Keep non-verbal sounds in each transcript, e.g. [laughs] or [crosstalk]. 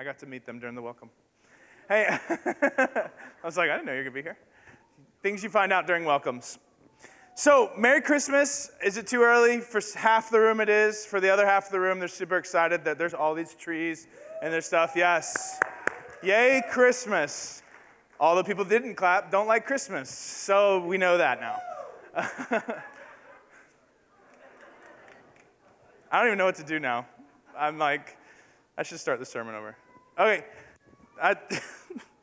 I got to meet them during the welcome. Hey, [laughs] I was like, I didn't know you were going to be here. Things you find out during welcomes. So, Merry Christmas. Is it too early? For half the room, it is. For the other half of the room, they're super excited that there's all these trees and there's stuff. Yes. Yay, Christmas. All the people didn't clap don't like Christmas. So, we know that now. [laughs] I don't even know what to do now. I'm like, I should start the sermon over. Okay. I,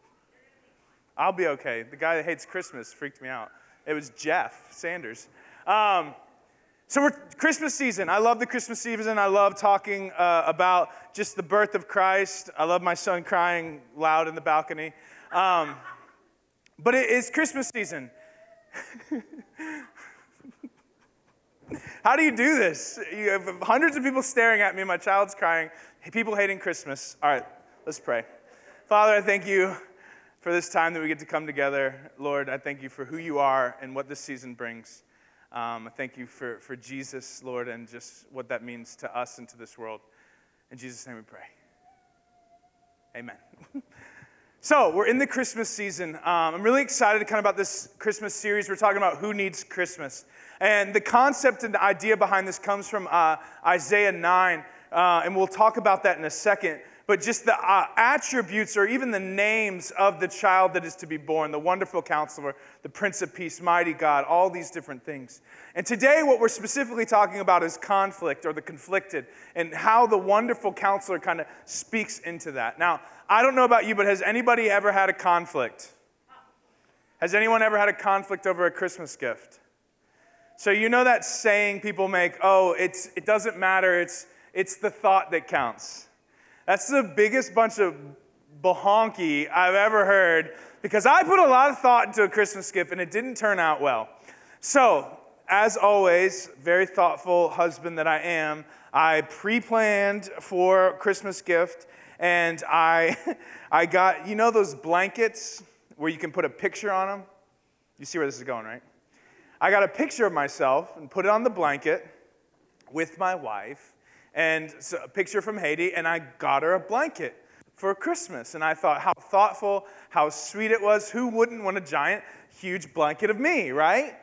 [laughs] I'll be okay. The guy that hates Christmas freaked me out. It was Jeff Sanders. Um, so we're Christmas season. I love the Christmas season. I love talking uh, about just the birth of Christ. I love my son crying loud in the balcony. Um, but it is Christmas season. How do you do this? You have hundreds of people staring at me. My child's crying. People hating Christmas. All right, let's pray. Father, I thank you for this time that we get to come together. Lord, I thank you for who you are and what this season brings. Um, I thank you for, for Jesus, Lord, and just what that means to us and to this world. In Jesus' name we pray. Amen. [laughs] so, we're in the Christmas season. Um, I'm really excited kind of about this Christmas series. We're talking about who needs Christmas. And the concept and the idea behind this comes from uh, Isaiah 9, uh, and we'll talk about that in a second but just the uh, attributes or even the names of the child that is to be born the wonderful counselor, the Prince of Peace, mighty God, all these different things. And today, what we're specifically talking about is conflict or the conflicted and how the wonderful counselor kind of speaks into that. Now, I don't know about you, but has anybody ever had a conflict? Has anyone ever had a conflict over a Christmas gift? So, you know that saying people make, oh, it's, it doesn't matter, it's, it's the thought that counts. That's the biggest bunch of bahonky I've ever heard because I put a lot of thought into a Christmas gift and it didn't turn out well. So, as always, very thoughtful husband that I am, I pre planned for Christmas gift and I, [laughs] I got, you know, those blankets where you can put a picture on them? You see where this is going, right? I got a picture of myself and put it on the blanket with my wife and so a picture from Haiti, and I got her a blanket for Christmas. And I thought, how thoughtful, how sweet it was. Who wouldn't want a giant, huge blanket of me, right?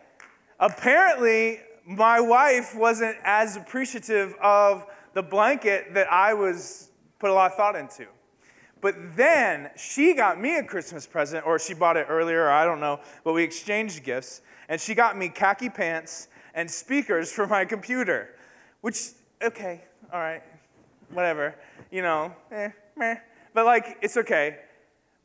Apparently, my wife wasn't as appreciative of the blanket that I was put a lot of thought into. But then she got me a Christmas present, or she bought it earlier, I don't know, but we exchanged gifts. And she got me khaki pants and speakers for my computer, which, okay, all right, whatever, you know, eh, meh. But like, it's okay.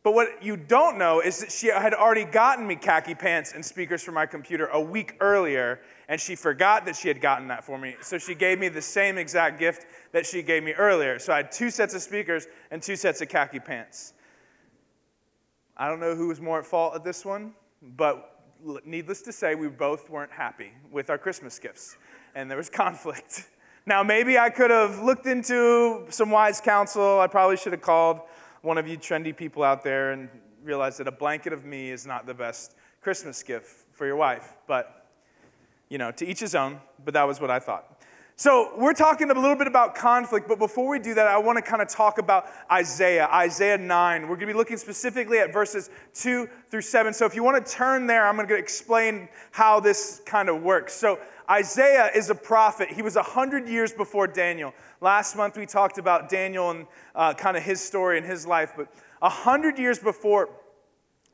But what you don't know is that she had already gotten me khaki pants and speakers for my computer a week earlier, and she forgot that she had gotten that for me. So she gave me the same exact gift that she gave me earlier. So I had two sets of speakers and two sets of khaki pants. I don't know who was more at fault at this one, but needless to say, we both weren't happy with our Christmas gifts, and there was [laughs] conflict. Now, maybe I could have looked into some wise counsel. I probably should have called one of you trendy people out there and realized that a blanket of me is not the best Christmas gift for your wife. But, you know, to each his own, but that was what I thought. So, we're talking a little bit about conflict, but before we do that, I want to kind of talk about Isaiah, Isaiah 9. We're going to be looking specifically at verses 2 through 7. So, if you want to turn there, I'm going to explain how this kind of works. So, Isaiah is a prophet. He was 100 years before Daniel. Last month we talked about Daniel and uh, kind of his story and his life, but 100 years before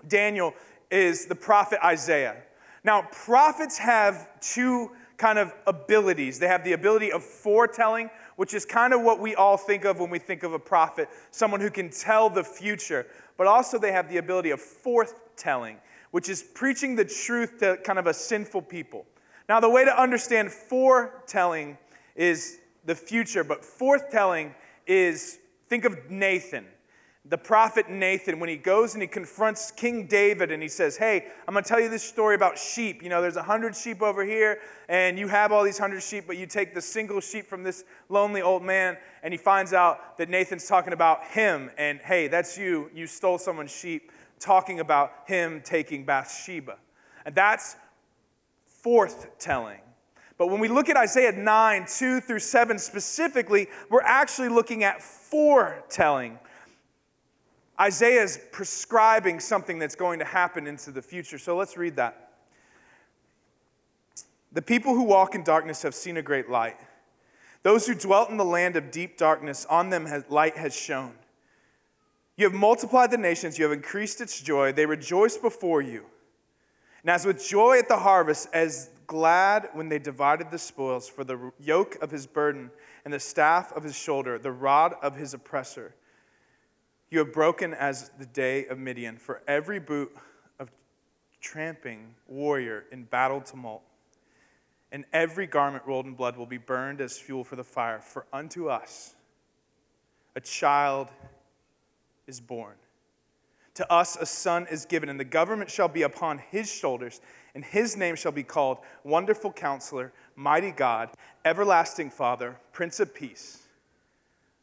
Daniel is the prophet Isaiah. Now, prophets have two kind of abilities. They have the ability of foretelling, which is kind of what we all think of when we think of a prophet, someone who can tell the future. But also, they have the ability of forthtelling, which is preaching the truth to kind of a sinful people. Now, the way to understand foretelling is the future, but forthtelling is think of Nathan, the prophet Nathan, when he goes and he confronts King David and he says, Hey, I'm going to tell you this story about sheep. You know, there's a hundred sheep over here, and you have all these hundred sheep, but you take the single sheep from this lonely old man, and he finds out that Nathan's talking about him, and hey, that's you. You stole someone's sheep, talking about him taking Bathsheba. And that's forthtelling. But when we look at Isaiah 9, 2 through 7 specifically, we're actually looking at foretelling. Isaiah is prescribing something that's going to happen into the future. So let's read that. The people who walk in darkness have seen a great light. Those who dwelt in the land of deep darkness, on them has, light has shone. You have multiplied the nations, you have increased its joy. They rejoice before you. And as with joy at the harvest, as glad when they divided the spoils, for the yoke of his burden and the staff of his shoulder, the rod of his oppressor. You have broken as the day of Midian, for every boot of tramping warrior in battle tumult and every garment rolled in blood will be burned as fuel for the fire. For unto us a child is born. To us a son is given, and the government shall be upon his shoulders, and his name shall be called Wonderful Counselor, Mighty God, Everlasting Father, Prince of Peace.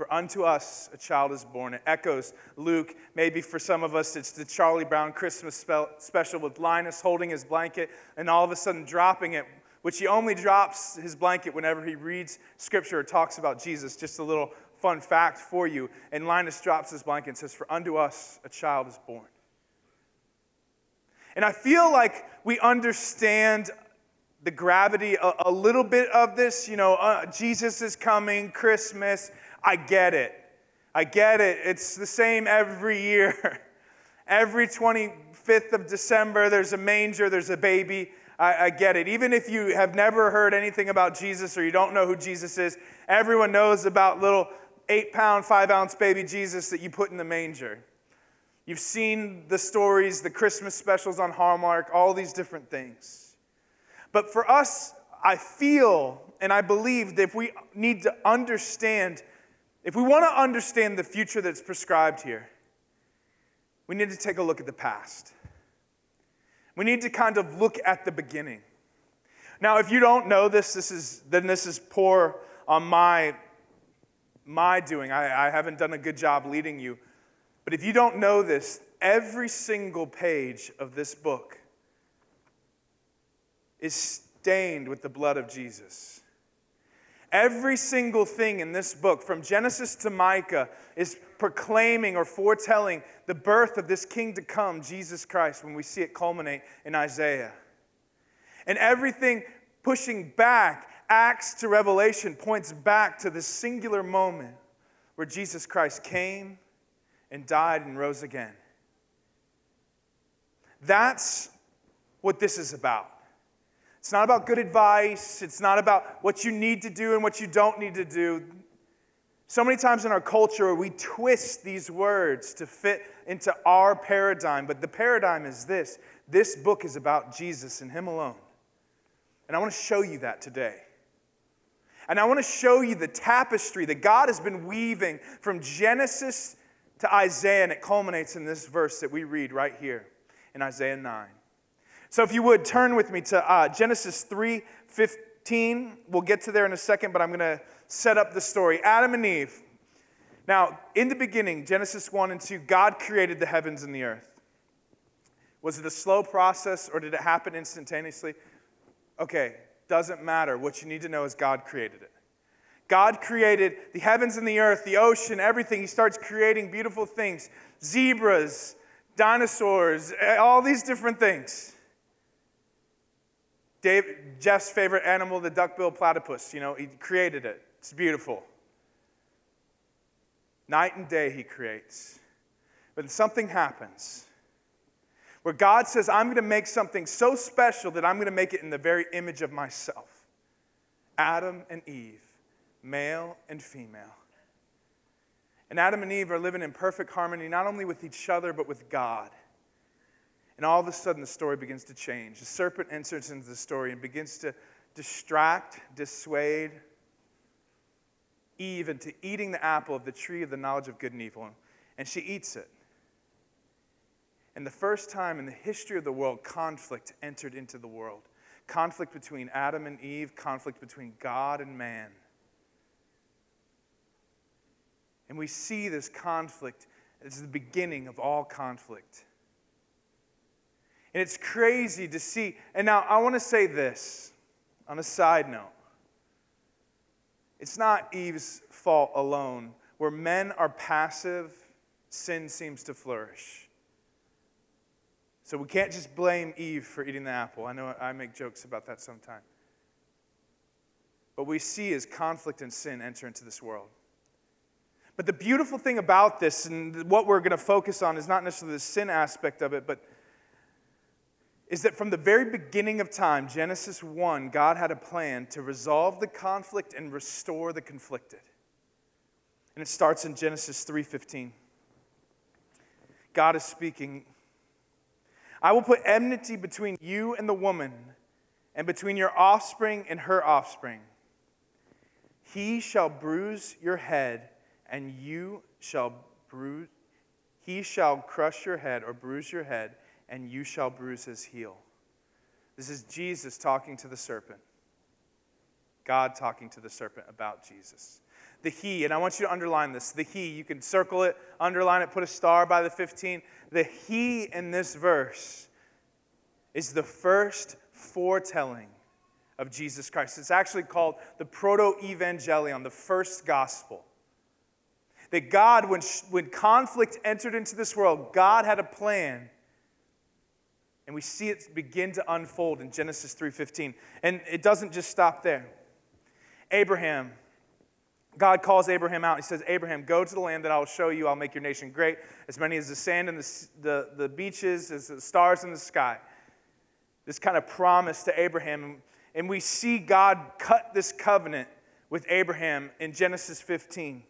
For unto us a child is born. It echoes Luke. Maybe for some of us, it's the Charlie Brown Christmas special with Linus holding his blanket and all of a sudden dropping it, which he only drops his blanket whenever he reads scripture or talks about Jesus. Just a little fun fact for you. And Linus drops his blanket and says, For unto us a child is born. And I feel like we understand the gravity a, a little bit of this. You know, uh, Jesus is coming, Christmas. I get it. I get it. It's the same every year. [laughs] every 25th of December, there's a manger, there's a baby. I, I, get it. Even if you have never heard anything about Jesus or you don't know who Jesus is, everyone knows about little eight pound, five ounce baby Jesus that you put in the manger. You've seen the stories, the Christmas specials on Hallmark, all these different things. But for us, I feel and I believe that if we need to understand, if we want to understand the future that's prescribed here, we need to take a look at the past. We need to kind of look at the beginning. Now, if you don't know this, this is, then this is poor on my, my doing. I, I haven't done a good job leading you. But if you don't know this, every single page of this book is stained with the blood of Jesus. Every single thing in this book, from Genesis to Micah, is proclaiming or foretelling the birth of this king to come, Jesus Christ, when we see it culminate in Isaiah. And everything pushing back, Acts to Revelation, points back to this singular moment where Jesus Christ came and died and rose again. That's what this is about. It's not about good advice. It's not about what you need to do and what you don't need to do. So many times in our culture, we twist these words to fit into our paradigm, but the paradigm is this this book is about Jesus and Him alone. And I want to show you that today. And I want to show you the tapestry that God has been weaving from Genesis to Isaiah, and it culminates in this verse that we read right here in Isaiah 9. So if you would turn with me to uh, Genesis 3 15. We'll get to there in a second, but I'm going to set up the story. Adam and Eve. Now, in the beginning, Genesis 1 and 2, God created the heavens and the earth. Was it a slow process or did it happen instantaneously? Okay, doesn't matter. What you need to know is God created it. God created the heavens and the earth, the ocean, everything. He starts creating beautiful things zebras, dinosaurs, eh, all these different things. Dave, Jeff's favorite animal, the duck-billed platypus, you know, he created it. It's beautiful. Night and day, he creates. But something happens where God says, I'm going to make something so special that I'm going to make it in the very image of myself. Adam and Eve male and female. And Adam and Eve are living in perfect harmony, not only with each other, but with God. And all of a sudden, the story begins to change. The serpent enters into the story and begins to distract, dissuade Eve into eating the apple of the tree of the knowledge of good and evil. And she eats it. And the first time in the history of the world, conflict entered into the world conflict between Adam and Eve, conflict between God and man. And we see this conflict as the beginning of all conflict. And it's crazy to see. And now I want to say this on a side note. It's not Eve's fault alone. Where men are passive, sin seems to flourish. So we can't just blame Eve for eating the apple. I know I make jokes about that sometimes. What we see is conflict and sin enter into this world. But the beautiful thing about this, and what we're going to focus on, is not necessarily the sin aspect of it, but is that from the very beginning of time, Genesis 1, God had a plan to resolve the conflict and restore the conflicted. And it starts in Genesis 3:15. God is speaking, I will put enmity between you and the woman, and between your offspring and her offspring. He shall bruise your head, and you shall bruise, he shall crush your head or bruise your head, and you shall bruise his heel. This is Jesus talking to the serpent. God talking to the serpent about Jesus. The he, and I want you to underline this the he, you can circle it, underline it, put a star by the 15. The he in this verse is the first foretelling of Jesus Christ. It's actually called the Protoevangelium, the first gospel. That God, when, when conflict entered into this world, God had a plan. And we see it begin to unfold in Genesis 3:15. And it doesn't just stop there. Abraham, God calls Abraham out. He says, Abraham, go to the land that I will show you. I'll make your nation great, as many as the sand and the, the, the beaches, as the stars in the sky. This kind of promise to Abraham. And we see God cut this covenant with Abraham in Genesis 15.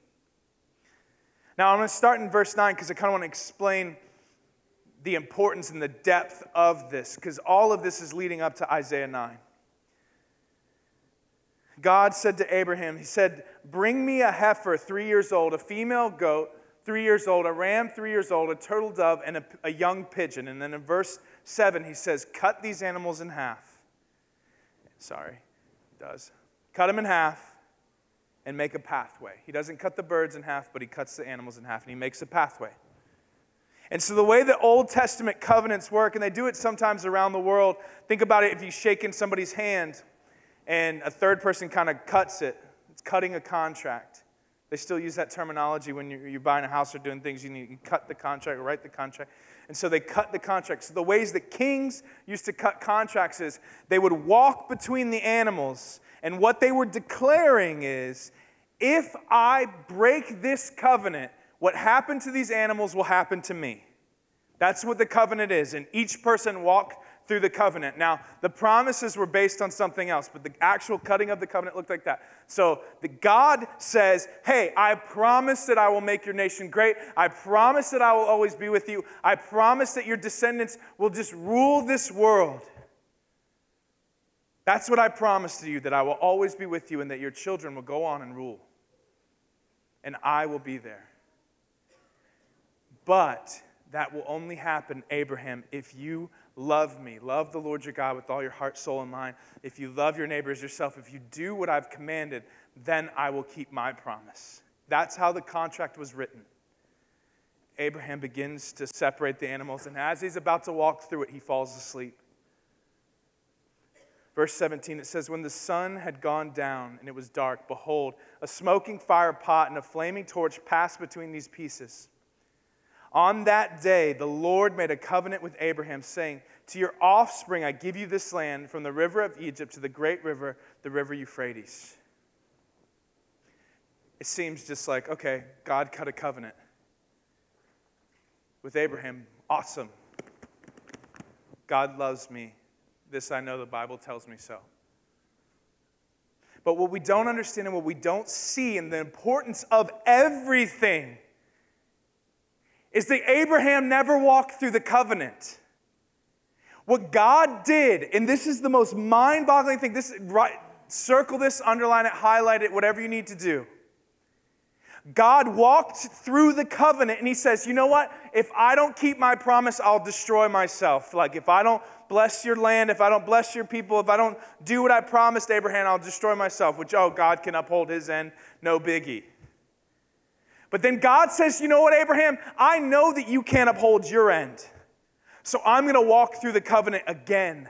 Now, I'm going to start in verse 9 because I kind of want to explain the importance and the depth of this, because all of this is leading up to Isaiah 9. God said to Abraham, He said, Bring me a heifer three years old, a female goat three years old, a ram three years old, a turtle dove, and a, a young pigeon. And then in verse 7, he says, Cut these animals in half Sorry, does. Cut them in half and make a pathway. He doesn't cut the birds in half, but he cuts the animals in half and he makes a pathway. And so, the way the Old Testament covenants work, and they do it sometimes around the world, think about it if you shake in somebody's hand and a third person kind of cuts it, it's cutting a contract. They still use that terminology when you're, buying a house or doing things. You need to cut the contract write the contract. And so they cut the contract. So the ways that kings used to cut contracts is they would walk between the animals, and what they were declaring is if I break this covenant, what happened to these animals will happen to me. That's what the covenant is. And each person walked through the covenant. Now, the promises were based on something else, but the actual cutting of the covenant looked like that. So, the God says, "Hey, I promise that I will make your nation great. I promise that I will always be with you. I promise that your descendants will just rule this world." That's what I promise to you that I will always be with you and that your children will go on and rule. And I will be there. But that will only happen, Abraham, if you love me. Love the Lord your God with all your heart, soul, and mind. If you love your neighbor as yourself, if you do what I've commanded, then I will keep my promise. That's how the contract was written. Abraham begins to separate the animals, and as he's about to walk through it, he falls asleep. Verse 17, it says, When the sun had gone down and it was dark, behold, a smoking fire pot and a flaming torch passed between these pieces. On that day, the Lord made a covenant with Abraham, saying, To your offspring I give you this land, from the river of Egypt to the great river, the river Euphrates. It seems just like, okay, God cut a covenant with Abraham. Awesome. God loves me. This I know, the Bible tells me so. But what we don't understand and what we don't see, and the importance of everything is that Abraham never walked through the covenant. What God did, and this is the most mind boggling thing, this, right, circle this, underline it, highlight it, whatever you need to do. God walked through the covenant and he says, You know what? If I don't keep my promise, I'll destroy myself. Like, if I don't bless your land, if I don't bless your people, if I don't do what I promised Abraham, I'll destroy myself, which, oh, God can uphold his end, no biggie. But then God says, You know what, Abraham? I know that you can't uphold your end. So I'm going to walk through the covenant again.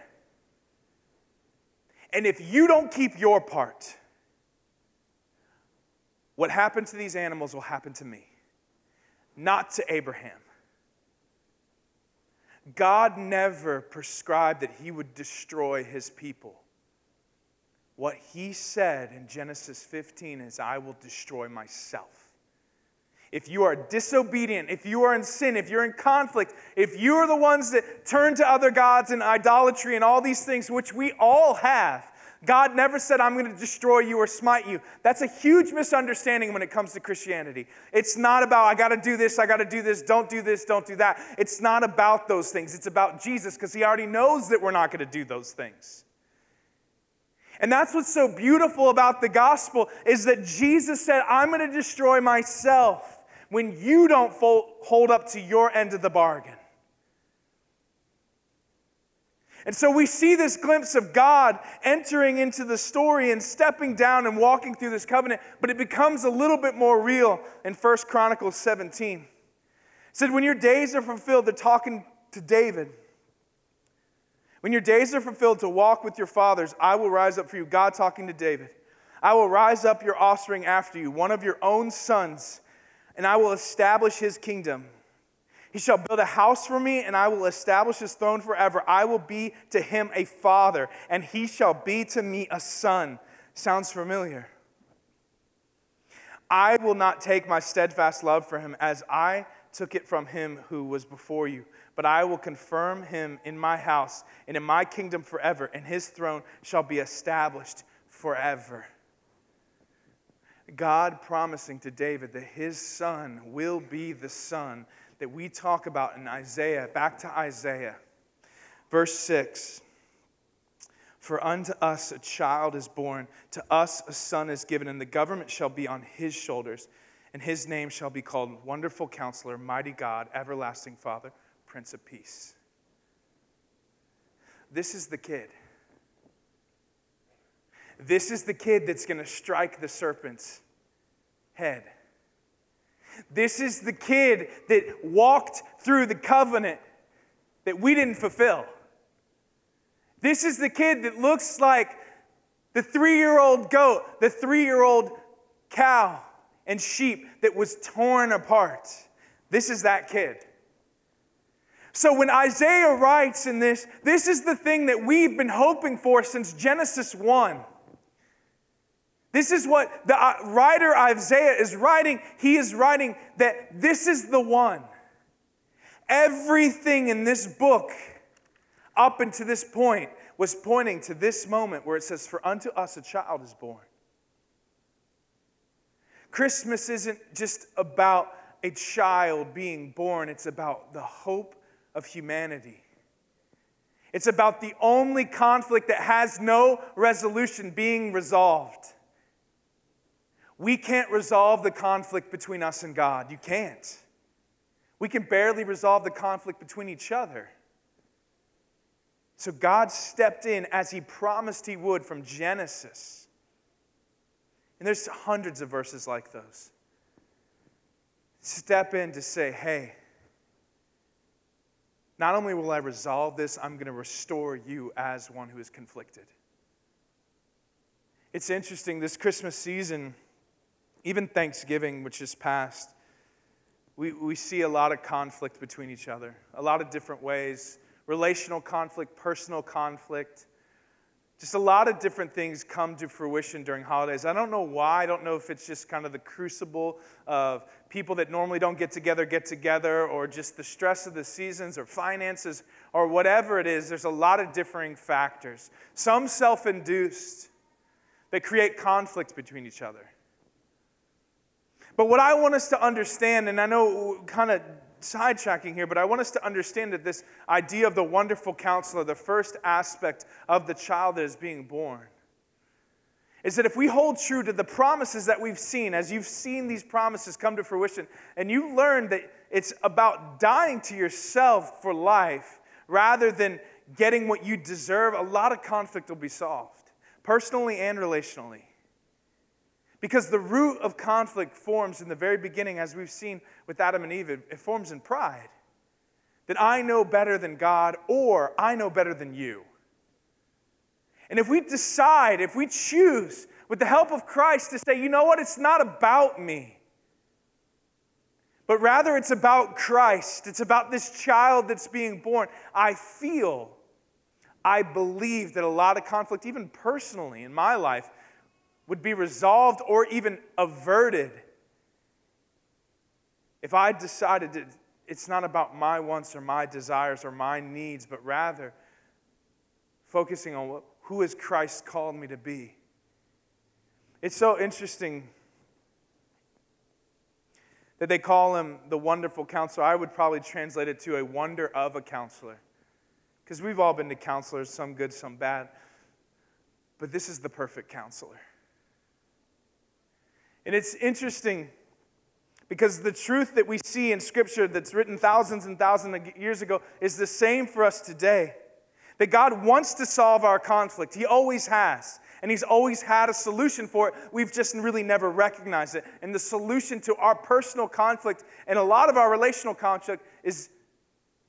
And if you don't keep your part, what happened to these animals will happen to me, not to Abraham. God never prescribed that he would destroy his people. What he said in Genesis 15 is, I will destroy myself if you are disobedient, if you are in sin, if you're in conflict, if you are the ones that turn to other gods and idolatry and all these things, which we all have, God never said, I'm going to destroy you or smite you. That's a huge misunderstanding when it comes to Christianity. It's not about, I got to do this, I got to do this, don't do this, don't do that. It's not about those things. It's about Jesus because he already knows that we're not going to do those things. And that's what's so beautiful about the gospel is that Jesus said, I'm going to destroy myself when you don't hold up to your end of the bargain. And so we see this glimpse of God entering into the story and stepping down and walking through this covenant, but it becomes a little bit more real in 1 Chronicles 17. It said, When your days are fulfilled, they're talking to David. When your days are fulfilled to walk with your fathers, I will rise up for you. God talking to David. I will rise up your offspring after you, one of your own sons and I will establish his kingdom. He shall build a house for me, and I will establish his throne forever. I will be to him a father, and he shall be to me a son. Sounds familiar. I will not take my steadfast love for him as I took it from him who was before you, but I will confirm him in my house and in my kingdom forever, and his throne shall be established forever. God promising to David that his son will be the son that we talk about in Isaiah. Back to Isaiah. Verse 6 For unto us a child is born, to us a son is given, and the government shall be on his shoulders, and his name shall be called Wonderful Counselor, Mighty God, Everlasting Father, Prince of Peace. This is the kid. This is the kid that's going to strike the serpent's head. This is the kid that walked through the covenant that we didn't fulfill. This is the kid that looks like the three year old goat, the three year old cow and sheep that was torn apart. This is that kid. So when Isaiah writes in this, this is the thing that we've been hoping for since Genesis 1. This is what the uh, writer Isaiah is writing. He is writing that this is the one. Everything in this book up until this point was pointing to this moment where it says, For unto us a child is born. Christmas isn't just about a child being born, it's about the hope of humanity. It's about the only conflict that has no resolution being resolved. We can't resolve the conflict between us and God. You can't. We can barely resolve the conflict between each other. So God stepped in as He promised He would from Genesis. And there's hundreds of verses like those. Step in to say, hey, not only will I resolve this, I'm going to restore you as one who is conflicted. It's interesting, this Christmas season even Thanksgiving, which is past, we, we see a lot of conflict between each other, a lot of different ways relational conflict, personal conflict. Just a lot of different things come to fruition during holidays. I don't know why. I don't know if it's just kind of the crucible of people that normally don't get together get together, or just the stress of the seasons, or finances, or whatever it is. There's a lot of differing factors. Some self induced that create conflict between each other. But what I want us to understand, and I know kind of sidetracking here, but I want us to understand that this idea of the wonderful counselor, the first aspect of the child that is being born, is that if we hold true to the promises that we've seen, as you've seen these promises come to fruition, and you learn that it's about dying to yourself for life rather than getting what you deserve, a lot of conflict will be solved, personally and relationally. Because the root of conflict forms in the very beginning, as we've seen with Adam and Eve, it, forms in pride. That I know better than God, or I know better than you. And if we decide, if we choose, with the help of Christ, to say, you know what, it's not about me, but rather it's about Christ, it's about this child that's being born, I feel, I believe that a lot of conflict, even personally in my life, would be resolved or even averted if I decided that it's not about my wants or my desires or my needs, but rather focusing on what, who has Christ called me to be. It's so interesting that they call him the wonderful counselor. I would probably translate it to a wonder of a counselor. Because we've all been to counselors, some good, some bad. But this is the perfect counselor. And it's interesting because the truth that we see in Scripture that's written thousands and thousands of years ago is the same for us today. That God wants to solve our conflict, He always has. And He's always had a solution for it. We've just really never recognized it. And the solution to our personal conflict and a lot of our relational conflict is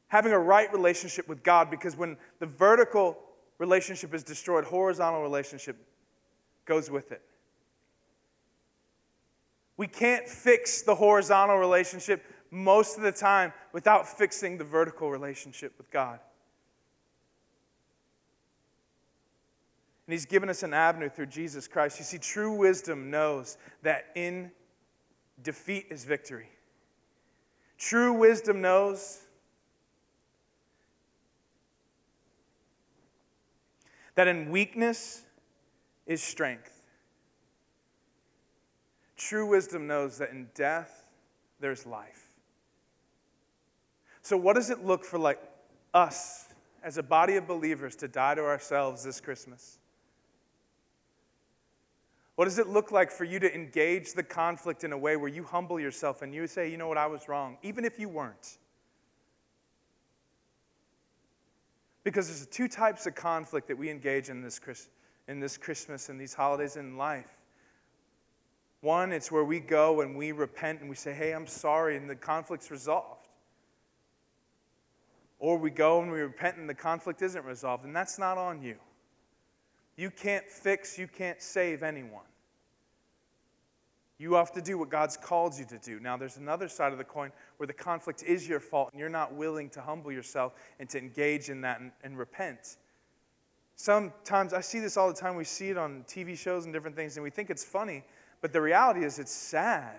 having a right relationship with God because when the vertical relationship is destroyed, horizontal relationship goes with it. We can't fix the horizontal relationship most of the time without fixing the vertical relationship with God. And He's given us an avenue through Jesus Christ. You see, true wisdom knows that in defeat is victory. True wisdom knows that in weakness is strength. True wisdom knows that in death, there's life. So, what does it look for like us as a body of believers to die to ourselves this Christmas? What does it look like for you to engage the conflict in a way where you humble yourself and you say, you know what, I was wrong, even if you weren't? Because there's two types of conflict that we engage in this, in this Christmas and these holidays in life. One, it's where we go and we repent and we say, hey, I'm sorry, and the conflict's resolved. Or we go and we repent and the conflict isn't resolved, and that's not on you. You can't fix, you can't save anyone. You have to do what God's called you to do. Now, there's another side of the coin where the conflict is your fault and you're not willing to humble yourself and to engage in that and, and repent. Sometimes I see this all the time. We see it on TV shows and different things, and we think it's funny. But the reality is, it's sad.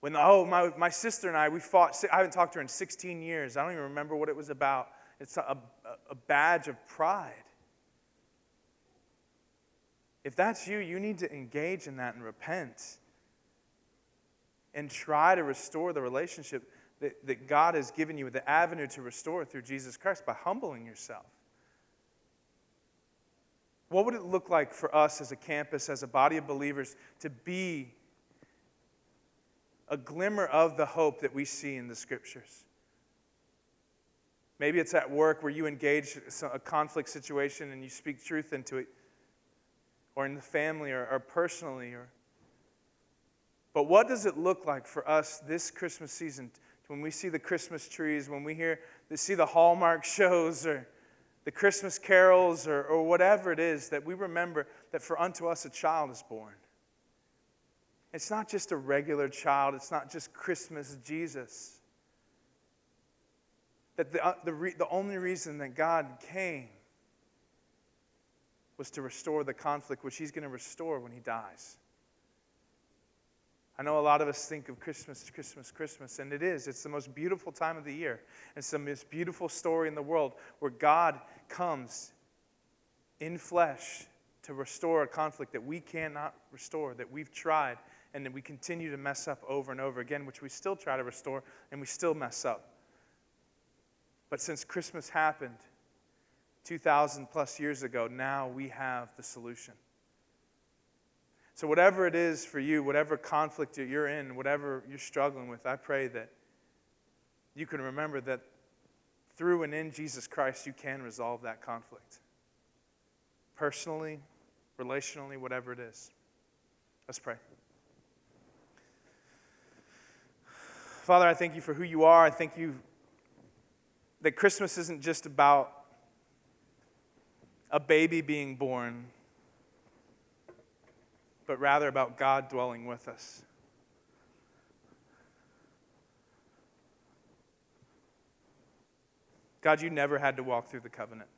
When, oh, my, my sister and I, we fought, I haven't talked to her in 16 years. I don't even remember what it was about. It's a, a, badge of pride. If that's you, you need to engage in that and repent and try to restore the relationship that, that God has given you the avenue to restore through Jesus Christ by humbling yourself. What would it look like for us as a campus, as a body of believers, to be a glimmer of the hope that we see in the scriptures? Maybe it's at work where you engage a conflict situation and you speak truth into it, or in the family or, or personally. Or... But what does it look like for us this Christmas season when we see the Christmas trees, when we hear, see the Hallmark [laughs] shows, or the Christmas carols or, or whatever it is, that we remember that for unto us a child is born. It's not just a regular child, it's not just Christmas Jesus. That the, uh, the, re, the only reason that God came was to restore the conflict which He's going to restore when He dies. I know a lot of us think of Christmas, Christmas, Christmas, and it is. It's the most beautiful time of the year. And it's the most beautiful story in the world where God comes in flesh to restore a conflict that we cannot restore, that we've tried, and that we continue to mess up over and over again, which we still try to restore, and we still mess up. But since Christmas happened 2,000 plus years ago, now we have the solution. So, whatever it is for you, whatever conflict you're in, whatever you're struggling with, I pray that you can remember that through and in Jesus Christ, you can resolve that conflict. Personally, relationally, whatever it is. Let's pray. Father, I thank you for who you are. I thank you that Christmas isn't just about a baby being born, but rather about God dwelling with us. God, you never had to walk through the covenant.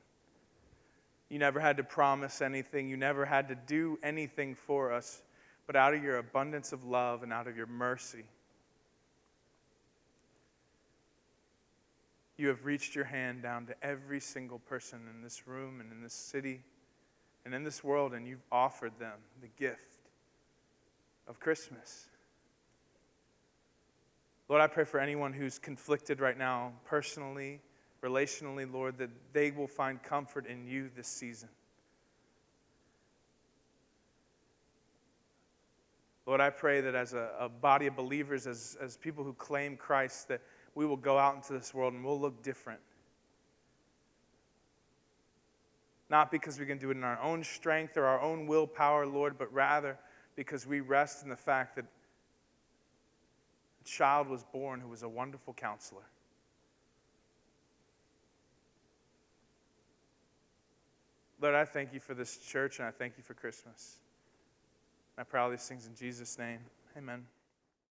You never had to promise anything. You never had to do anything for us. But out of your abundance of love and out of your mercy, you have reached your hand down to every single person in this room and in this city and in this world, and you've offered them the gift of Christmas. Lord, I pray for anyone who's conflicted right now, personally, relationally, Lord, that they will find comfort in you this season. Lord, I pray that as a, a, body of believers, as, as people who claim Christ, that we will go out into this world and we'll look different. Not because we can do it in our own strength or our own willpower, Lord, but rather because we rest in the fact that a child was born who was a wonderful counselor. Lord, I thank you for this church and I thank you for Christmas. I pray all these things in Jesus' name. Amen.